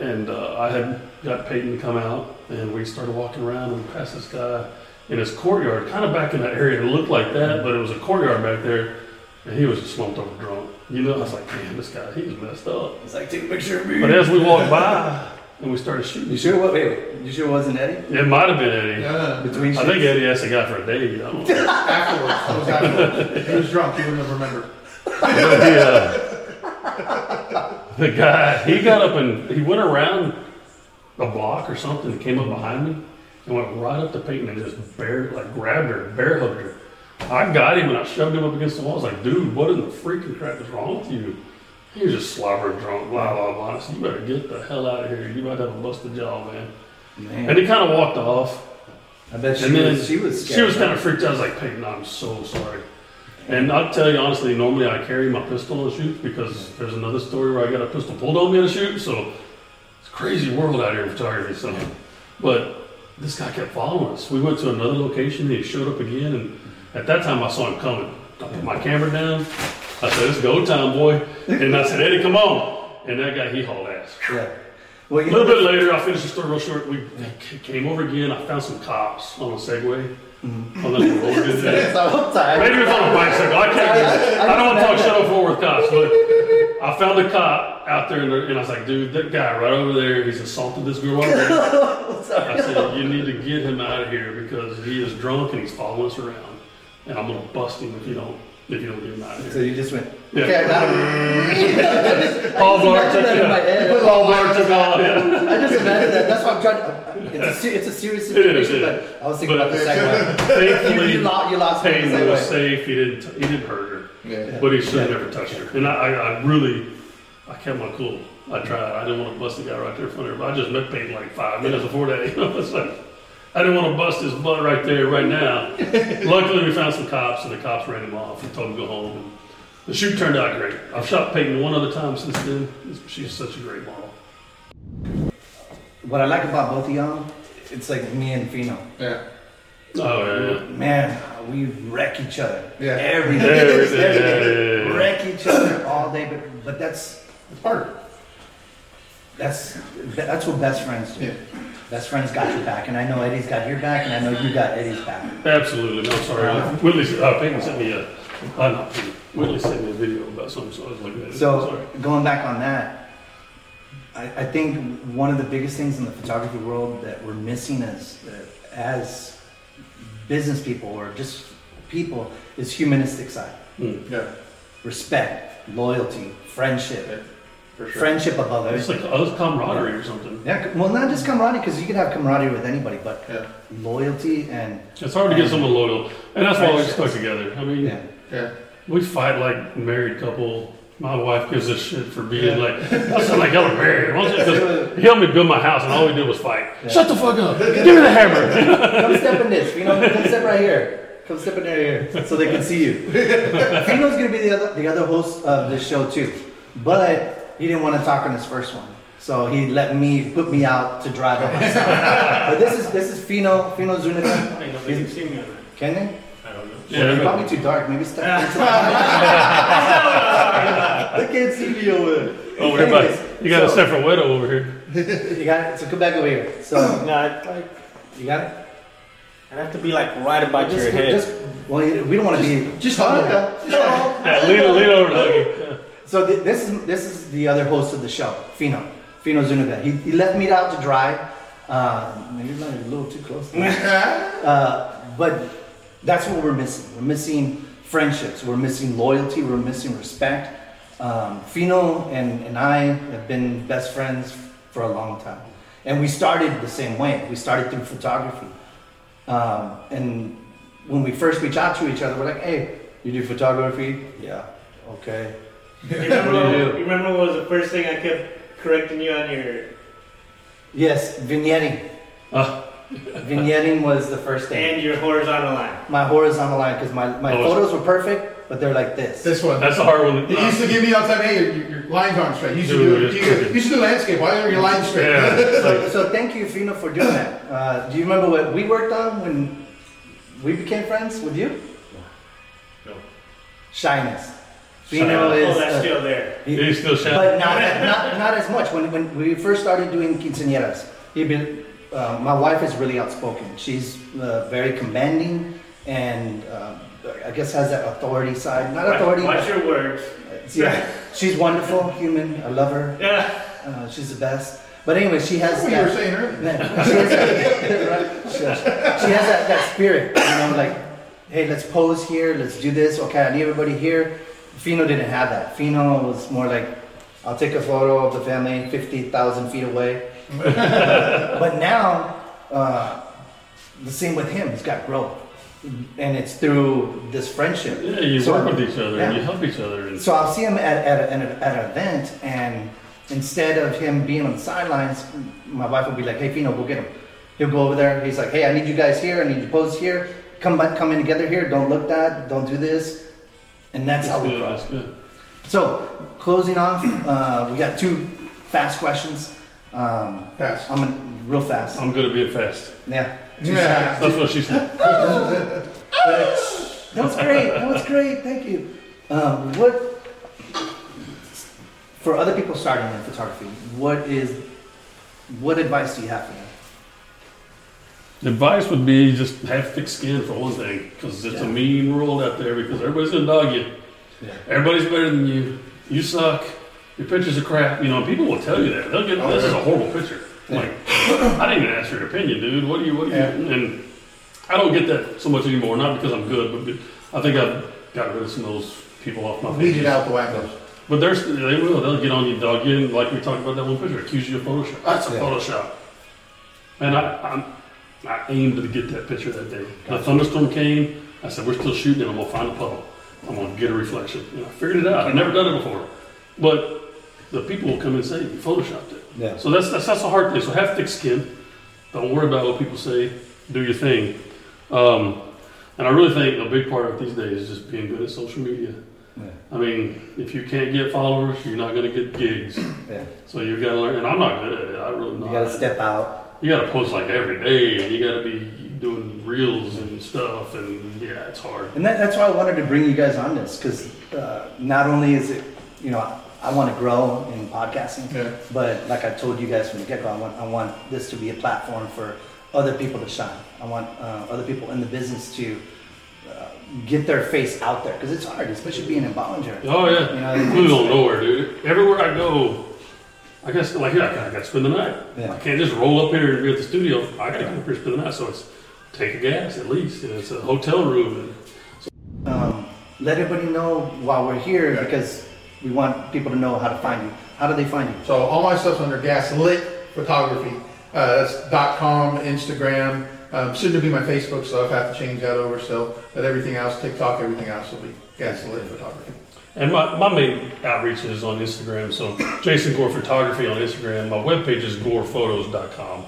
and uh, I had got Peyton to come out, and we started walking around and we passed this guy in his courtyard, kind of back in that area. It looked like that, but it was a courtyard back there, and he was just slumped over drunk. You know, I was like, man, this guy, he's messed up. It's like take a picture of me. But as we walked by, and we started shooting, You sure? What? Wait, wait. You sure it wasn't Eddy? it might have been Eddy. Yeah. Between I think? Eddy asked the guy for a date. I don't know. Afterwards. It was afterwards. He was drunk. He wouldn't have remembered. the, uh, the guy, he got up and he went around a block or something, and came up behind me and went right up to Peyton and just bear, like grabbed her, bear hugged her. I got him and I shoved him up against the wall. I was like, dude, what in the freaking crap is wrong with you? He was just slobbered drunk, blah, blah, blah. I said, you better get the hell out of here. You might have a busted jaw, man. Man, And he kind of walked off. I bet she And then was. She was. Scared, She was kind of freaked out. I was like, Peyton, I'm so sorry. And I'll tell you honestly, normally I carry my pistol on shoot because there's another story where I got a pistol pulled on me in a shoot. So it's a crazy world out here in photography. So, but this guy kept following us. We went to another location and he showed up again. And at that time, I saw him coming. I put my camera down. I said, "It's go time, boy." And I said, "Eddy, come on!" And that guy, he hauled ass. Yeah. Well, A little bit later, I finished the story real short. We came over again. I found some cops on a Segway. On the road. It's all. Maybe it was on a bicycle. I can't. I don't want to talk shut up Fort Worth cops, but I found a cop out there, and, and I was like, dude, that guy right over there, he's assaulted this girl. I said, you need to get him out of here because he is drunk and he's following us around, and I'm gonna bust him if you don't if you don't get him out of So you just went. Yeah. Okay, I got him. Paul Blart took in my head. Paul Blart took off. Yeah. I just imagine that. That's why I'm trying. To, it's a se- it's a serious It is, situation, but I was thinking But- about the second You, Thankfully, you, lost, you lost me the was second safe. He didn't. He didn't hurt her. Yeah. But he should have never touched her. And I, I, I really, I kept my cool. I tried. I didn't want to bust the guy right there in front of her. But I just met Peyton like five minutes before that. You know, it's like, I didn't want to bust his butt right there, right now. Luckily, we found some cops, and the cops ran him off and told him to go home. And the shoot turned out great. I've shot Peyton one other time since then. She's such a great model. What I like about both of y'all, it's like me and Fino. Yeah. Oh, yeah. Man, we wreck each other. Yeah. Every Yeah, day. yeah, yeah, yeah, yeah. Wreck each other all day, but but that's It's hard. that's that's what best friends do. Yeah. Best friends got your back, and I know Eddy's got your back, and I know you got Eddy's back. Absolutely. No, sorry. Whitley, uh, Peyton sent me a, uh, not Peyton, Whitley sent me a video about something, so I was looking at it. So sorry. going back on that, I, I think one of the biggest things in the photography world that we're missing as as business people or just people is humanistic side, Mm. Yeah. respect, loyalty, friendship, For sure. friendship above It's everything. like us camaraderie or something. Yeah, well, not just camaraderie because you can have camaraderie with anybody, but Yeah. loyalty and It's hard to get someone loyal, and that's why we stuck together. I mean, yeah, Yeah. we fight like married couple. My wife gives a shit for being like, I sound like y'all are married. Why don't you just- He helped me build my house, and all we did was fight. Shut the fuck up! Give me the hammer. come step in this. You know, come step right here. Come step in there here so they can see you. Fino's gonna be the other the other host of this show too, but he didn't want to talk on his first one, so he let me put me out to drive it myself. but this is this is Fino Fino Zuniga. I know they can see me on. Can they? I don't know. Yeah, you but- probably too dark. Maybe step into the They can't see me over there. Oh, over here, Anyways, but you got a so- separate widow over here. You got it. So come back over here. So No, I'd like, you got it. I'd have to be like right about your Just, head. just well, we don't want to be Just hug. Yeah, lean, lean over, Dougie. So th- this is this is the other host of the show, Fino, Fino Zuniga. He, he left me out to dry. Uh, maybe not a little too close. uh, but that's what we're missing. We're missing friendships. We're missing loyalty. We're missing respect. Um, Fino and, and I have been best friends for a long time, and we started the same way. We started through photography. Um, and when we first reach out to each other, we're like, "Hey, you do photography? Yeah, okay." You remember, What you do? you remember what was the first thing I kept correcting you on your Yes, vignetting. Uh, Vignetting was the first thing. and your horizontal line? My horizontal line, because my, my Oh, photos were perfect, but they're like this. This one. that's a hard one. He used to give me all the time, hey, your, your lines aren't straight. You should do, Dude, you, it's you, you should do landscape. Why are your lines straight? Yeah, So, so thank you, Fino, for doing that. Uh, do you remember what we worked on when we became friends with you? No. Shyness. Fino Shyness. is. Oh, that's uh, still there. he- he's still shy. but not, not, not as much. When, when we first started doing quinceañeras, he'd been, uh, my wife is really outspoken. She's uh, very commanding and uh, I guess has that authority side. Not authority, Watch but your words. yeah. She's wonderful, human. I love her. Yeah. Uh, she's the best. But anyway, she has That's what you were that. saying earlier. She has, that, right? she, has, she has that, that spirit, you know, like, hey, let's pose here, let's do this. Okay, I need everybody here. Fino didn't have that. Fino was more like, I'll take a photo of the family 50,000 feet away. but now, uh, the same with him. He's got growth. And it's through this friendship. yeah, you So- work with each other and yeah. you help each other. So I'll see him at, at, a, at, an event, and instead of him being on the sidelines, my wife will be like, "Hey, Fino, go get him." He'll go over there. He's like, "Hey, I need you guys here. I need you to pose here. Come back, come in together here. Don't look that. Don't do this." And that's how That's we good. grow. That's good. So, closing off, uh, we got two fast questions. Um, Pass. I'm gonna, real fast. I'm good at being fast. Yeah. Yeah. That's what she said. That was great. That was great. Thank you. Um, what for other people starting in photography? What is what advice do you have for them? Advice would be just have thick skin for one thing, because it's a mean world out there. Because everybody's gonna dog you. Yeah. Everybody's better than you. You suck. Your pictures are crap. You know, people will tell you that. They'll get, Oh, this is a horrible picture. I'm Like, I didn't even ask your opinion, dude. What do you, what do you, Yeah. and I don't get that so much anymore. Not because I'm good, but I think I've got rid of some of those people off my Weeded out the wackos. But there's, they will. They'll get on you, dog you, like we talked about that one picture, accuse you of Photoshop. That's a Yeah. Photoshop. And I, I'm, I aimed to get that picture that day. The thunderstorm came. I said, "We're still shooting, and I'm gonna find a puddle. I'm gonna get a reflection." And I figured it out. I've never done it before, but the people will come and say, "You photoshopped it." Yeah. So that's that's that's a hard thing. So have thick skin. Don't worry about what people say. Do your thing. Um, and I really think a big part of it these days is just being good at social media. Yeah. I mean, if you can't get followers, you're not going to get gigs. Yeah. So you've got to learn. And I'm not good at it. I really not. You not. gotta step out. You got to post like every day, and you got to be doing reels and stuff. And yeah, it's hard. And that, that's why I wanted to bring you guys on this because uh, not only is it, you know, I, I want to grow in podcasting, Yeah. but like I told you guys from the get go, I want, I want this to be a platform for other people to shine. I want uh, other people in the business to uh, get their face out there because it's hard, especially being in Ballinger. Oh yeah, You know, we it's- don't nowhere, dude. Everywhere I go, I guess like yeah, I got to spend the night. Yeah. I can't just roll up here and be at the studio. I got to come up here and spend the night. So it's take a gas at least. And it's a hotel room. And um, let everybody know while we're here Yeah. because we want people to know how to find you. How do they find you? So all my stuff's under Gaslit Photography. Uh, that's dot .com, Instagram. Um, soon to be my Facebook stuff. I have to change that over So, But everything else, TikTok, everything else will be Gaslit Photography. And my, my main outreach is on Instagram. So Jason Gore Photography on Instagram. My webpage is gorephotos.com.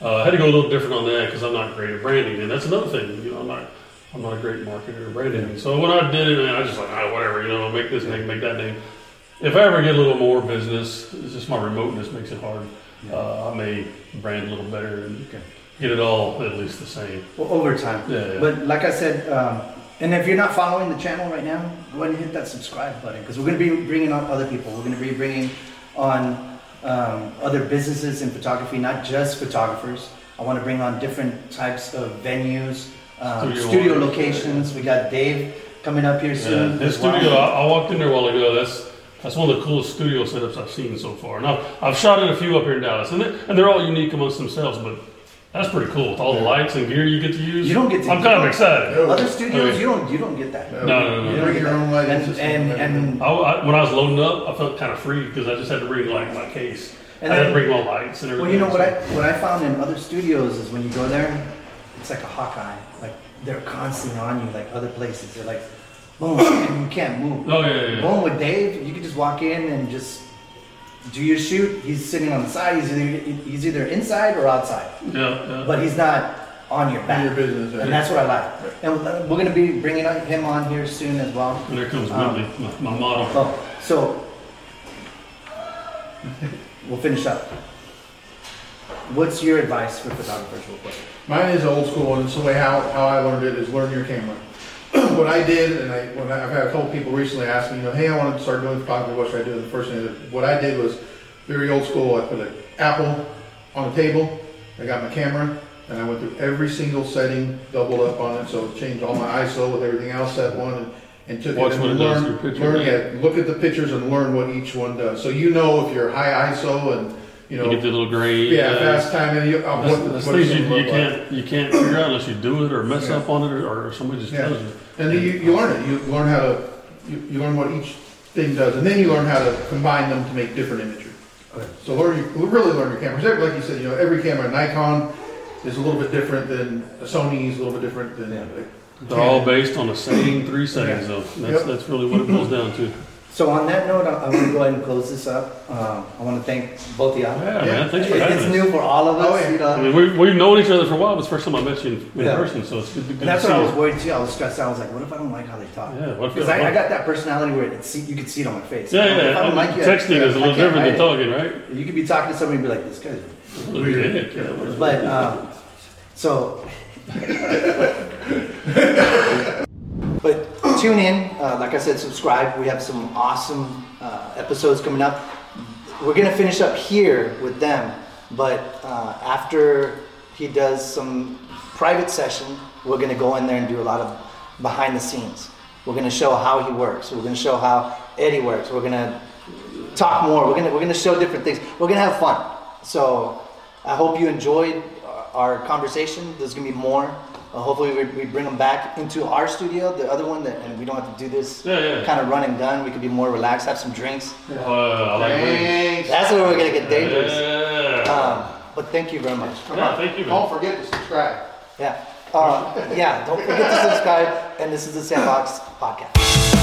Uh, I had to go a little different on that because I'm not great at branding, and that's another thing. You know, I'm not I'm not a great marketer or branding. So when I did it, man, I just like ah, whatever. You know, make this name, make that name. If I ever get a little more business, it's just my remoteness makes it hard. Uh, I may brand a little better and Okay. get it all at least the same. Well, over time. Yeah, yeah. But like I said, um, and if you're not following the channel right now, go ahead and hit that subscribe button because we're going to be bringing on other people. We're going to be bringing on um, other businesses in photography, not just photographers. I want to bring on different types of venues, um, Studio studio locations. We got Dave coming up here Yeah, soon. his as well. studio. I, I walked in there a while ago. That's that's one of the coolest studio setups I've seen so far. And I've, I've shot in a few up here in Dallas, and they, and they're all unique amongst themselves. But that's pretty cool with all the lights and gear you get to use. You don't get to- I'm kind of excited. Other studios, Okay. you don't you don't get that. No, no, no, You no. bring your own lighting And system and, and I, I, when I was loading up, I felt kind of free because I just had to bring like my case. And I had then- to bring my lights and everything. Well, you know what I what I found in other studios is when you go there, it's like a Hawkeye. Like they're constantly on you, like other places. They're like, boom, and you can't move. Oh yeah, yeah, yeah. Boom with Dave, you can just walk in and just do your shoot. He's sitting on the side. He's either he's either inside or outside, yeah, yeah. but he's not on your back. your business. And that's what I like. And we're gonna be bringing him on here soon as well. And there comes Um, Whitley, my, my model. Oh, so we'll finish up. What's your advice for photographers, real quick? Mine is old school, and it's the way how, how I learned it is learn your camera. what I did, and I, when I, I've had a couple people recently ask me, you know, hey, I want to start doing photography. What should I do? And the first thing, that, what I did was very old school. I put an apple on a table. I got my camera, and I went through every single setting, doubled up on it, so changed all my ISO with everything else set one, and, and took Watch it and learned, to your picture. learn, yeah, look at the pictures and learn what each one does. So you know if you're high ISO and you You get the little gray. yeah, uh, fast time, and you, uh, That's, what, that's what things you, you can't you can't figure out unless you do it or mess Yeah. up on it or, or somebody just Yeah. tells you. And then you, you learn it. You learn how to, you, you learn what each thing does, and then you learn how to combine them to make different imagery. Okay. So learn, you really learn your cameras. Like you said, you know, every camera, Nikon is a little bit different than a Sony is a little bit different than. Yeah. They're all based on the same three settings, though. That's Yep. that's really what it boils down to. So on that note, I, I want to go ahead and close this up. Um, I want to thank both of y'all. Yeah, man. Thanks for having It's us. new for all of us, Oh, yeah. you know. I mean, we, we've known each other for a while, but it's the first time I met you in, in Yeah. person, so it's good, good And that's to what I was you. worried too. I was stressed out. I was like, what if I don't like how they talk? Yeah, what if Because you- I, I got that personality where it see, you could see it on my face. Yeah, If I yeah. don't like you, texting is a I little can't different than it. talking, right? You could be talking to somebody and be like, this guy's Weird. Yeah, whatever. But um, so, but tune in. Uh, like I said, subscribe. We have some awesome uh, episodes coming up. We're gonna finish up here with them, but uh, after he does some private session, we're gonna go in there and do a lot of behind the scenes. We're gonna show how he works. We're gonna show how Eddy works. We're gonna talk more. We're gonna we're gonna show different things. We're gonna have fun. So I hope you enjoyed our conversation. There's gonna be more. Uh, hopefully we, we bring them back into our studio, the other one, that, and we don't have to do this Yeah, yeah. kind of run and gun. We could be more relaxed, have some drinks. Uh, I like wings. Thanks. That's where we're gonna get dangerous. Yeah. Um, but thank you very much. yeah, thank you, man. Don't forget to subscribe. Yeah. Uh, yeah. Don't forget to subscribe. And this is the Sandbox Podcast.